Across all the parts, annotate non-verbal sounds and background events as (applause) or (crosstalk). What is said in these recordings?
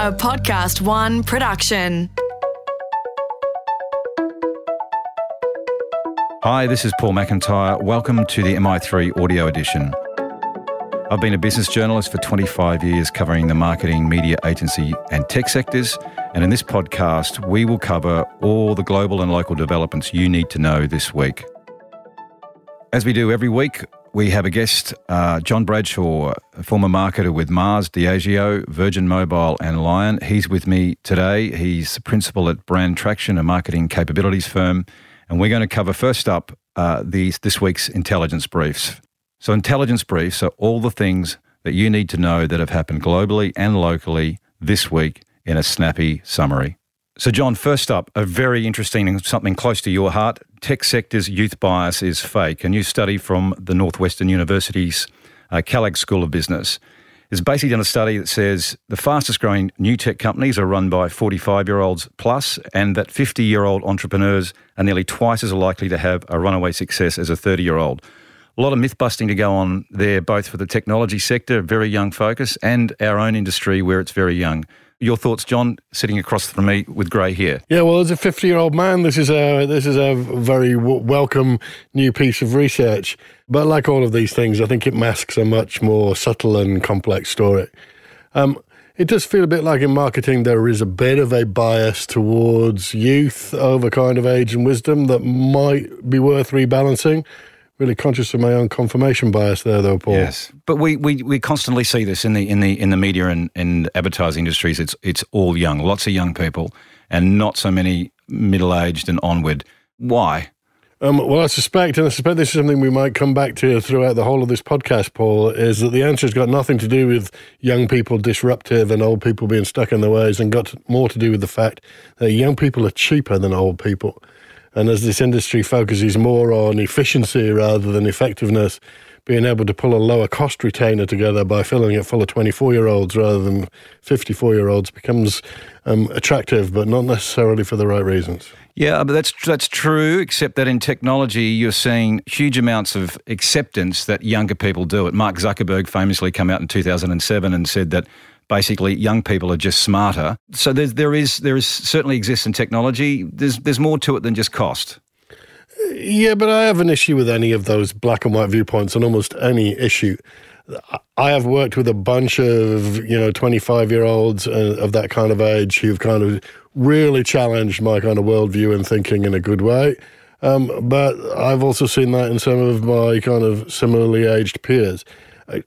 a Podcast One production. Hi, this is Paul McIntyre. Welcome to the MI3 audio edition. I've been a business journalist for 25 years covering the marketing, media agency, and tech sectors. And in this podcast, we will cover all the global and local developments you need to know this week. As we do every week, we have a guest, uh, Jon Bradshaw, former marketer with Mars, Diageo, Virgin Mobile, and Lion. He's with me today. He's the principal at Brand Traction, a marketing capabilities firm. And we're going to cover first up uh, these, this week's intelligence briefs. So, intelligence briefs are all the things that you need to know that have happened globally and locally this week in a snappy summary. So, Jon, first up, a very interesting and something close to your heart. Tech sector's youth bias is fake. A new study from the Northwestern University's uh, Kellogg School of Business has basically done a study that says the fastest growing new tech companies are run by 45 year olds plus, and that 50 year old entrepreneurs are nearly twice as likely to have a runaway success as a 30 year old. A lot of myth busting to go on there, both for the technology sector, very young focus, and our own industry where it's very young. Your thoughts, Jon, sitting across from me with grey hair. Yeah, well, as a 50 year old man, this is a this is a very w- welcome new piece of research. But like all of these things, I think it masks a much more subtle and complex story. Um, it does feel a bit like in marketing there is a bit of a bias towards youth over kind of age and wisdom that might be worth rebalancing really conscious of my own confirmation bias there, though, Paul. Yes, but we, we, we constantly see this in the in the in the media and, and advertising industries. It's it's all young, lots of young people, and not so many middle aged and onward. Why? Um, well, I suspect, and I suspect this is something we might come back to throughout the whole of this podcast, Paul, is that the answer has got nothing to do with young people disruptive and old people being stuck in their ways, and got more to do with the fact that young people are cheaper than old people. And as this industry focuses more on efficiency rather than effectiveness, being able to pull a lower cost retainer together by filling it full of 24 year olds rather than 54 year olds becomes um, attractive, but not necessarily for the right reasons. Yeah, but that's that's true. Except that in technology, you're seeing huge amounts of acceptance that younger people do it. Mark Zuckerberg famously came out in 2007 and said that basically young people are just smarter. So there's, there is there is certainly exists in technology. There's there's more to it than just cost. Yeah, but I have an issue with any of those black and white viewpoints on almost any issue. I have worked with a bunch of you know 25 year olds uh, of that kind of age who've kind of really challenged my kind of worldview and thinking in a good way. Um, but I've also seen that in some of my kind of similarly aged peers.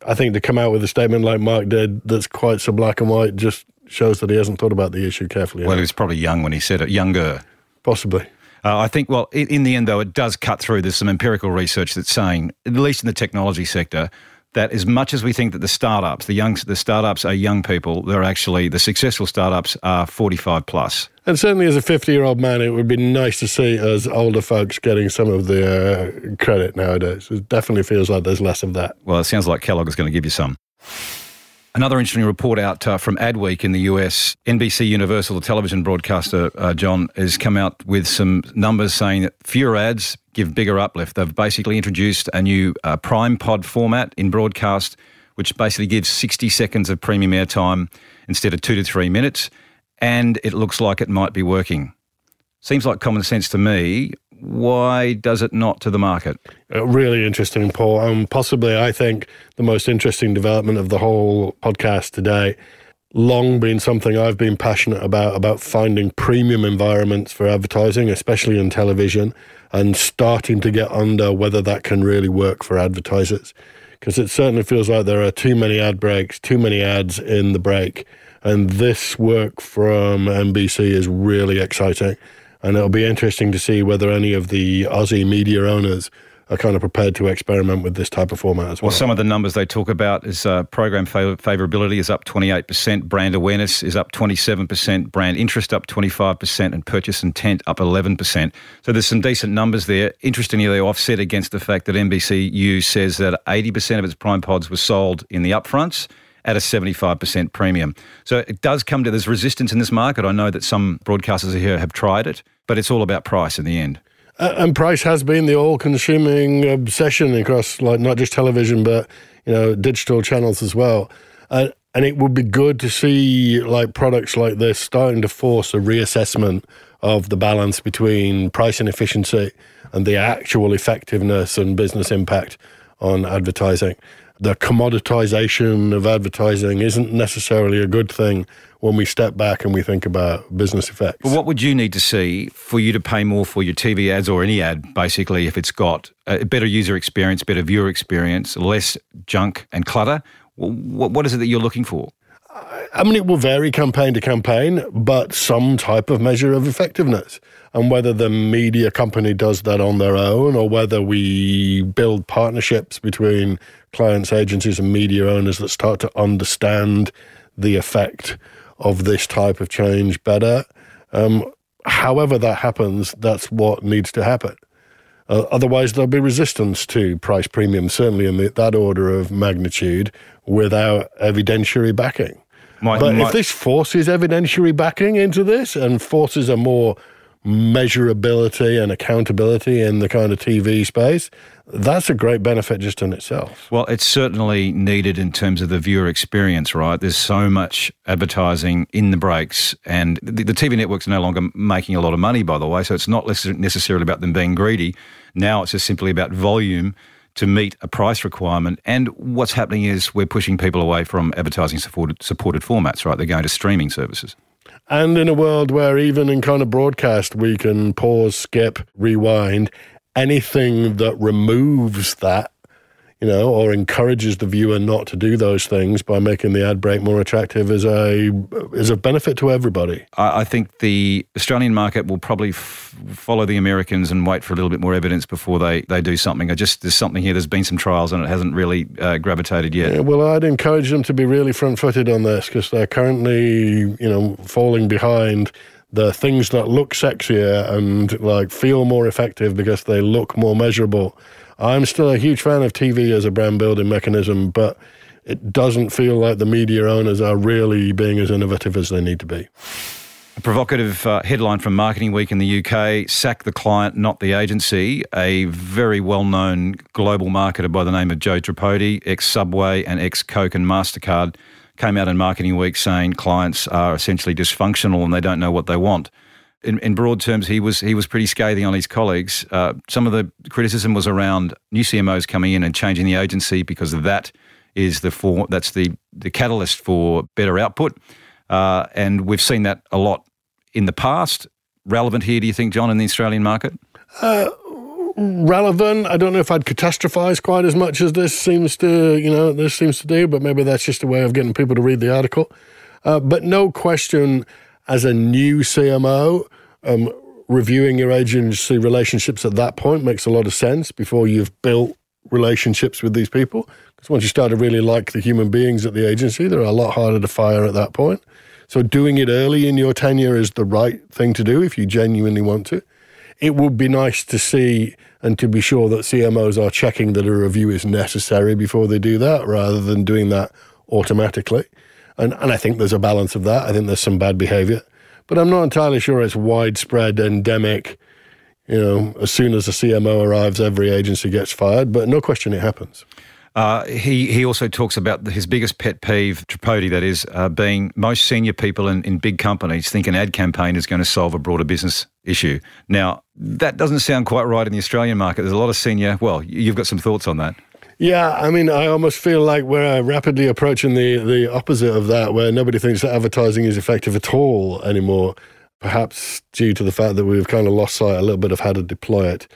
I think to come out with a statement like Mark did that's quite so black and white just shows that he hasn't thought about the issue carefully. Well, he was probably young when he said it, younger. Possibly. Uh, I think, well, in the end, though, it does cut through. There's some empirical research that's saying, at least in the technology sector, that as much as we think that the startups, the young, the startups are young people, they're actually the successful startups are 45 plus. And certainly, as a 50 year old man, it would be nice to see us older folks getting some of the uh, credit nowadays. It definitely feels like there's less of that. Well, it sounds like Kellogg is going to give you some. Another interesting report out uh, from Adweek in the US, NBC Universal, the television broadcaster, uh, Jon, has come out with some numbers saying that fewer ads give bigger uplift. They've basically introduced a new uh, prime pod format in broadcast, which basically gives 60 seconds of premium airtime instead of two to three minutes and it looks like it might be working. Seems like common sense to me. Why does it not to the market? Uh, really interesting, Paul. Um, possibly, I think, the most interesting development of the whole podcast today. Long been something I've been passionate about, about finding premium environments for advertising, especially in television, and starting to get under whether that can really work for advertisers. Because it certainly feels like there are too many ad breaks, too many ads in the break and this work from NBC is really exciting. And it'll be interesting to see whether any of the Aussie media owners are kind of prepared to experiment with this type of format as well. Well, some of the numbers they talk about is uh, program fav- favorability is up 28%, brand awareness is up 27%, brand interest up 25%, and purchase intent up 11%. So there's some decent numbers there. Interestingly, they offset against the fact that NBCU says that 80% of its prime pods were sold in the upfronts at a 75% premium. So it does come to there's resistance in this market. I know that some broadcasters here have tried it, but it's all about price in the end. Uh, and price has been the all-consuming obsession across like not just television but you know digital channels as well. Uh, And it would be good to see like products like this starting to force a reassessment of the balance between price and efficiency and the actual effectiveness and business impact on advertising. The commoditization of advertising isn't necessarily a good thing when we step back and we think about business effects. But what would you need to see for you to pay more for your TV ads or any ad, basically, if it's got a better user experience, better viewer experience, less junk and clutter? What is it that you're looking for? I mean, it will vary campaign to campaign, but some type of measure of effectiveness. And whether the media company does that on their own or whether we build partnerships between clients, agencies, and media owners that start to understand the effect of this type of change better. Um, however, that happens, that's what needs to happen. Uh, otherwise, there'll be resistance to price premium, certainly in the, that order of magnitude, without evidentiary backing. My, but my, if this forces evidentiary backing into this and forces a more measurability and accountability in the kind of TV space, that's a great benefit just in itself. Well, it's certainly needed in terms of the viewer experience, right? There's so much advertising in the breaks, and the, the TV networks are no longer making a lot of money, by the way, so it's not necessarily about them being greedy. Now it's just simply about volume to meet a price requirement. And what's happening is we're pushing people away from advertising supported, supported formats, right? They're going to streaming services. And in a world where even in kind of broadcast, we can pause, skip, rewind, anything that removes that you know, or encourages the viewer not to do those things by making the ad break more attractive is a is a benefit to everybody. I think the Australian market will probably f- follow the Americans and wait for a little bit more evidence before they, they do something. I just there's something here. There's been some trials and it hasn't really uh, gravitated yet. Yeah, well, I'd encourage them to be really front footed on this because they're currently you know falling behind the things that look sexier and like feel more effective because they look more measurable I'm still a huge fan of TV as a brand building mechanism, but it doesn't feel like the media owners are really being as innovative as they need to be. A provocative uh, headline from Marketing Week in the UK Sack the client, not the agency. A very well known global marketer by the name of Joe Tripodi, ex Subway and ex Coke and MasterCard, came out in Marketing Week saying clients are essentially dysfunctional and they don't know what they want in, in, broad terms, he was he was pretty scathing on his colleagues. Uh, some of the criticism was around new CMOs coming in and changing the agency because that is the for, that's the the catalyst for better output, uh, and we've seen that a lot in the past. Relevant here, do you think, Jon, in the Australian market? Uh, relevant. I don't know if I'd catastrophize quite as much as this seems to you know this seems to do, but maybe that's just a way of getting people to read the article. Uh, but no question as a new CMO, um, reviewing your agency relationships at that point makes a lot of sense before you've built relationships with these people. Because once you start to really like the human beings at the agency, they're a lot harder to fire at that point. So doing it early in your tenure is the right thing to do if you genuinely want to. It would be nice to see and to be sure that CMOs are checking that a review is necessary before they do that rather than doing that automatically. And, and I think there's a balance of that. I think there's some bad behavior, but I'm not entirely sure it's widespread, endemic. You know, as soon as a CMO arrives, every agency gets fired, but no question it happens. Uh, he he also talks about his biggest pet peeve, Tripodi, that is, uh, being most senior people in, in big companies think an ad campaign is going to solve a broader business issue. Now, that doesn't sound quite right in the Australian market. There's a lot of senior, well, you've got some thoughts on that. Yeah, I mean, I almost feel like we're rapidly approaching the, the opposite of that, where nobody thinks that advertising is effective at all anymore, perhaps due to the fact that we've kind of lost sight a little bit of how to deploy it.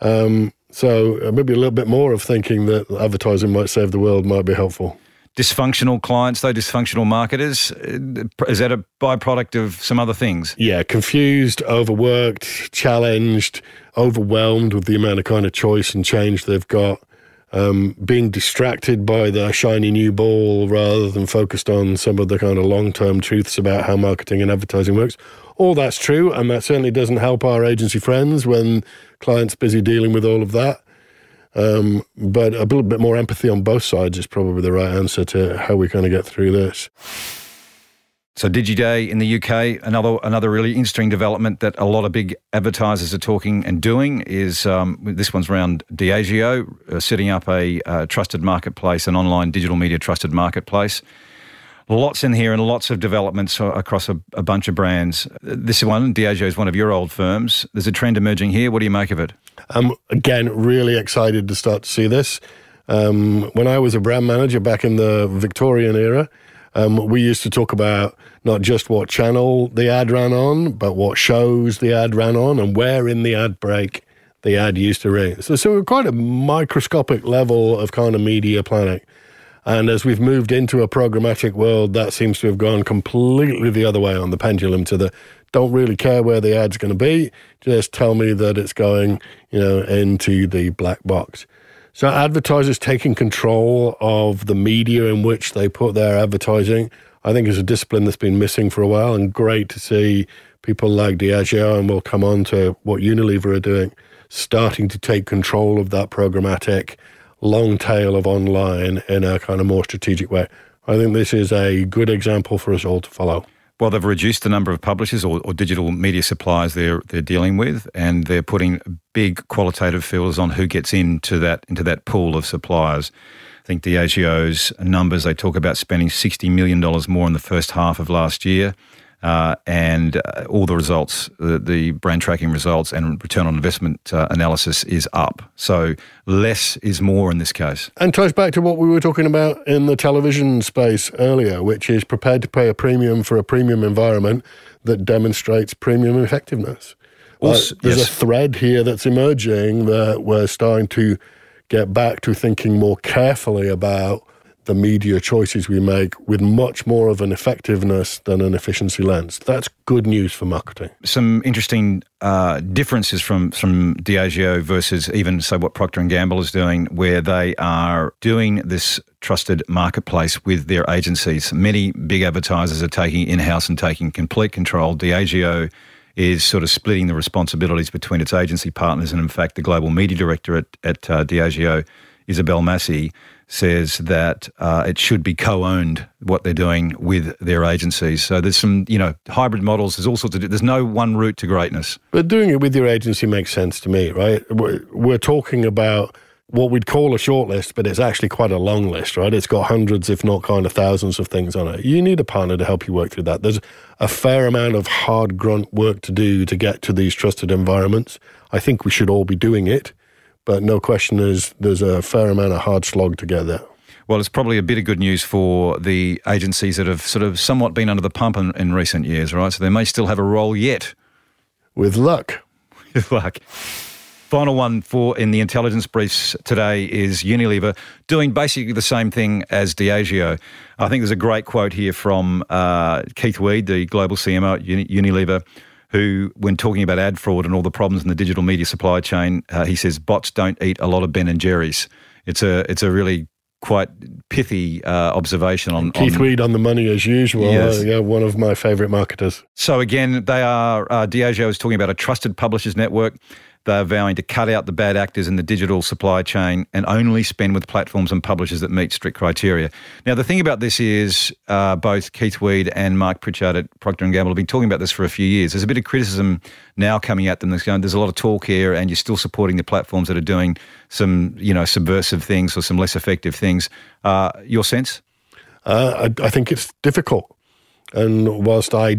Um, so uh, maybe a little bit more of thinking that advertising might save the world might be helpful. Dysfunctional clients, though, dysfunctional marketers, uh, is that a byproduct of some other things? Yeah, confused, overworked, challenged, overwhelmed with the amount of kind of choice and change they've got um, being distracted by the shiny new ball rather than focused on some of the kind of long term truths about how marketing and advertising works. All that's true, and that certainly doesn't help our agency friends when clients busy dealing with all of that. Um, but a little bit more empathy on both sides is probably the right answer to how we kind of get through this. So DigiDay in the UK, another another really interesting development that a lot of big advertisers are talking and doing is um, this one's around Diageo uh, setting up a uh, trusted marketplace, an online digital media trusted marketplace. Lots in here and lots of developments across a, a bunch of brands. This one, Diageo, is one of your old firms. There's a trend emerging here. What do you make of it? I'm again really excited to start to see this. Um, when I was a brand manager back in the Victorian era, um, we used to talk about not just what channel the ad ran on, but what shows the ad ran on and where in the ad break the ad used to ring. So, so we're quite a microscopic level of kind of media planning. And as we've moved into a programmatic world, that seems to have gone completely the other way on the pendulum to the don't really care where the ad's going to be. Just tell me that it's going, you know, into the black box. So advertisers taking control of the media in which they put their advertising, I think is a discipline that's been missing for a while and great to see people like Diageo and we'll come on to what Unilever are doing, starting to take control of that programmatic long tail of online in a kind of more strategic way. I think this is a good example for us all to follow. Well, they've reduced the number of publishers or, or, digital media suppliers they're they're dealing with, and they're putting big qualitative filters on who gets into that into that pool of suppliers. I think Diageo's numbers they talk about spending sixty million dollars more in the first half of last year. Uh, and uh, all the results, the, the, brand tracking results and return on investment uh, analysis is up. So less is more in this case. And ties back to what we were talking about in the television space earlier, which is prepared to pay a premium for a premium environment that demonstrates premium effectiveness. Also, there's yes. a thread here that's emerging that we're starting to get back to thinking more carefully about the media choices we make with much more of an effectiveness than an efficiency lens. That's good news for marketing. Some interesting uh, differences from from Diageo versus even say what Procter and Gamble is doing, where they are doing this trusted marketplace with their agencies. Many big advertisers are taking in house and taking complete control. Diageo is sort of splitting the responsibilities between its agency partners, and in fact, the global media director at at uh, Diageo, Isabel Massey says that uh, it should be co-owned what they're doing with their agencies. So there's some, you know, hybrid models. There's all sorts of. There's no one route to greatness. But doing it with your agency makes sense to me, right? We're, we're talking about what we'd call a short list, but it's actually quite a long list, right? It's got hundreds, if not kind of thousands of things on it. You need a partner to help you work through that. There's a fair amount of hard grunt work to do to get to these trusted environments. I think we should all be doing it. But no question, there's there's a fair amount of hard slog to get there. Well, it's probably a bit of good news for the agencies that have sort of somewhat been under the pump in, in recent years, right? So they may still have a role yet. With luck. (laughs) With luck. Final one for in the intelligence briefs today is Unilever doing basically the same thing as Diageo. I think there's a great quote here from uh, Keith Weed, the global CMO at Unilever who, when talking about ad fraud and all the problems in the digital media supply chain, uh, he says bots don't eat a lot of Ben and Jerry's. It's a it's a really quite pithy uh, observation on Keith on, Weed on the money as usual. Yes. Uh, yeah, one of my favourite marketers. So again, they are uh, Diageo is talking about a trusted publishers network. They're vowing to cut out the bad actors in the digital supply chain and only spend with platforms and publishers that meet strict criteria. Now, the thing about this is uh, both Keith Weed and Mark Pritchard at Procter & Gamble have been talking about this for a few years. There's a bit of criticism now coming at them. There's, going, there's a lot of talk here and you're still supporting the platforms that are doing some, you know, subversive things or some less effective things. Uh, your sense? Uh, I, I think it's difficult. And whilst I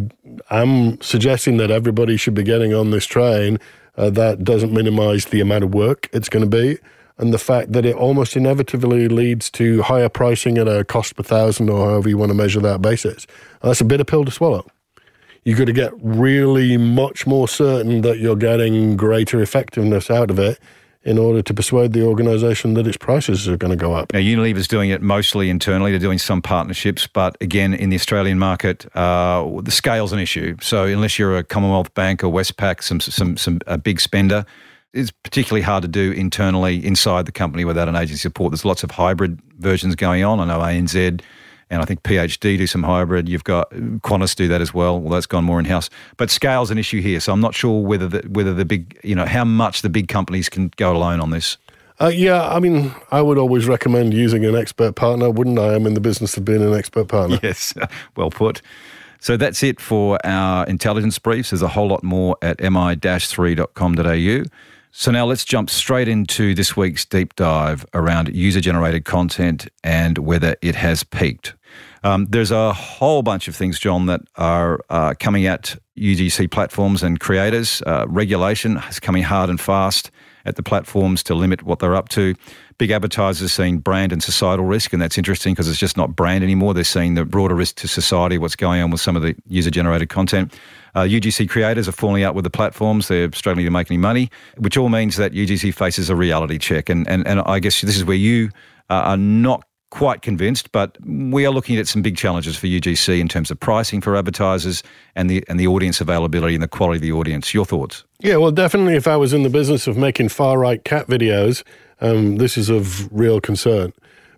am suggesting that everybody should be getting on this train, uh, that doesn't minimize the amount of work it's going to be and the fact that it almost inevitably leads to higher pricing at a cost per thousand or however you want to measure that basis. And that's a bitter pill to swallow. You've got to get really much more certain that you're getting greater effectiveness out of it in order to persuade the organisation that its prices are going to go up. Now, Unilever's doing it mostly internally. They're doing some partnerships, but again, in the Australian market, uh, the scale's an issue. So unless you're a Commonwealth Bank or Westpac, some some some a big spender, it's particularly hard to do internally inside the company without an agency support. There's lots of hybrid versions going on. I know ANZ and I think PhD do some hybrid. You've got Qantas do that as well. Well, that's gone more in house. But scale's an issue here, so I'm not sure whether the, whether the big, you know, how much the big companies can go alone on this. Uh, yeah, I mean, I would always recommend using an expert partner, wouldn't I? I'm in the business of being an expert partner. (laughs) Yes, (laughs) well put. So that's it for our intelligence briefs. There's a whole lot more at mi-3.com.au. So now let's jump straight into this week's deep dive around user generated content and whether it has peaked. Um, there's a whole bunch of things, Jon, that are uh, coming at UGC platforms and creators. Uh, regulation is coming hard and fast at the platforms to limit what they're up to. Big advertisers seeing brand and societal risk, and that's interesting because it's just not brand anymore. They're seeing the broader risk to society, what's going on with some of the user generated content. Uh, UGC creators are falling out with the platforms. They're struggling to make any money, which all means that UGC faces a reality check. And, and, and I guess this is where you uh, are not quite convinced, but we are looking at some big challenges for UGC in terms of pricing for advertisers and the and the audience availability and the quality of the audience. Your thoughts? Yeah, well, definitely. If I was in the business of making far right cat videos, um, this is of real concern.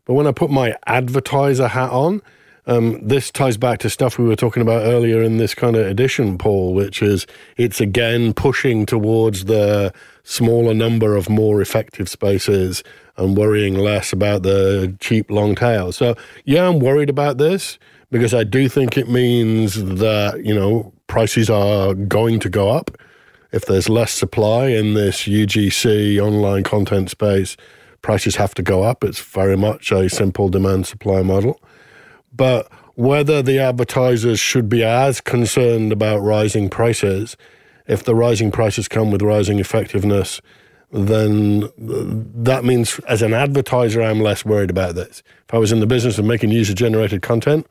But when I put my advertiser hat on, um, this ties back to stuff we were talking about earlier in this kind of edition, Paul, which is it's again pushing towards the smaller number of more effective spaces and worrying less about the cheap long tail. So, yeah, I'm worried about this because I do think it means that, you know, prices are going to go up. If there's less supply in this UGC online content space, prices have to go up. It's very much a simple demand supply model. But whether the advertisers should be as concerned about rising prices, if the rising prices come with rising effectiveness, then that means as an advertiser, I'm less worried about this. If I was in the business of making user generated content,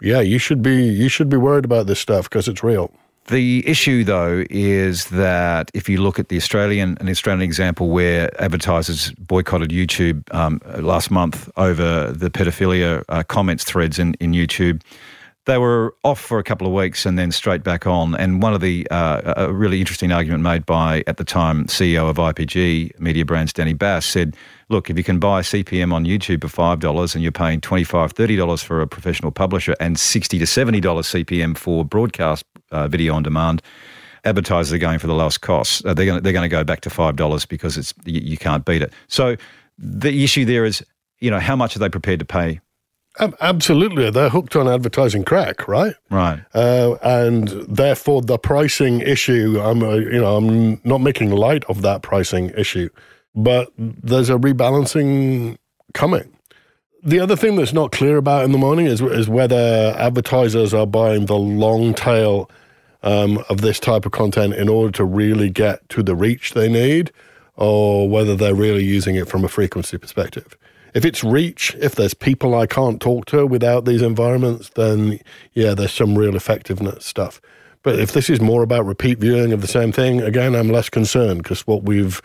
yeah, you should be you should be worried about this stuff because it's real. The issue, though, is that if you look at the Australian, an Australian example where advertisers boycotted YouTube um, last month over the pedophilia uh, comments threads in, in YouTube, they were off for a couple of weeks and then straight back on. And one of the uh, a really interesting argument made by at the time CEO of IPG Media Brands, Danny Bass, said, "Look, if you can buy CPM on YouTube for five dollars and you're paying 25 30 dollars for a professional publisher and 60 to 70 dollars CPM for broadcast uh, video on demand." Advertisers are going for the lowest costs. Uh, they're going they're going to go back to five dollars because it's you, you can't beat it. So the issue there is, you know, how much are they prepared to pay Absolutely, they're hooked on advertising crack, right? Right, uh, and therefore the pricing issue. I'm, uh, you know, I'm not making light of that pricing issue, but there's a rebalancing coming. The other thing that's not clear about in the morning is is whether advertisers are buying the long tail um, of this type of content in order to really get to the reach they need, or whether they're really using it from a frequency perspective if it's reach, if there's people I can't talk to without these environments, then yeah, there's some real effectiveness stuff. But if this is more about repeat viewing of the same thing, again, I'm less concerned because what we've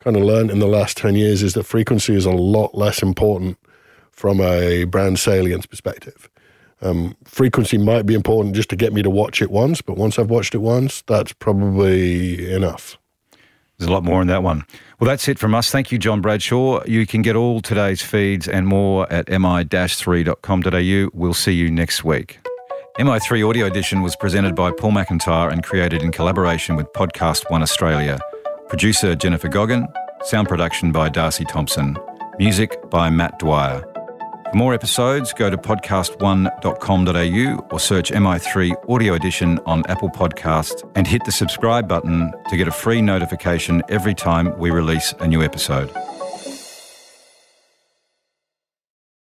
kind of learned in the last 10 years is that frequency is a lot less important from a brand salience perspective. Um, frequency might be important just to get me to watch it once, but once I've watched it once, that's probably enough. There's a lot more in that one. Well, that's it from us. Thank you, Jon Bradshaw. You can get all today's feeds and more at mi-3.com.au. We'll see you next week. MI3 Audio Edition was presented by Paul McIntyre and created in collaboration with Podcast One Australia. Producer Jennifer Goggin. Sound production by Darcy Thompson. Music by Matt Dwyer. For more episodes, go to podcast1.com.au or search MI3 Audio Edition on Apple Podcasts and hit the subscribe button to get a free notification every time we release a new episode.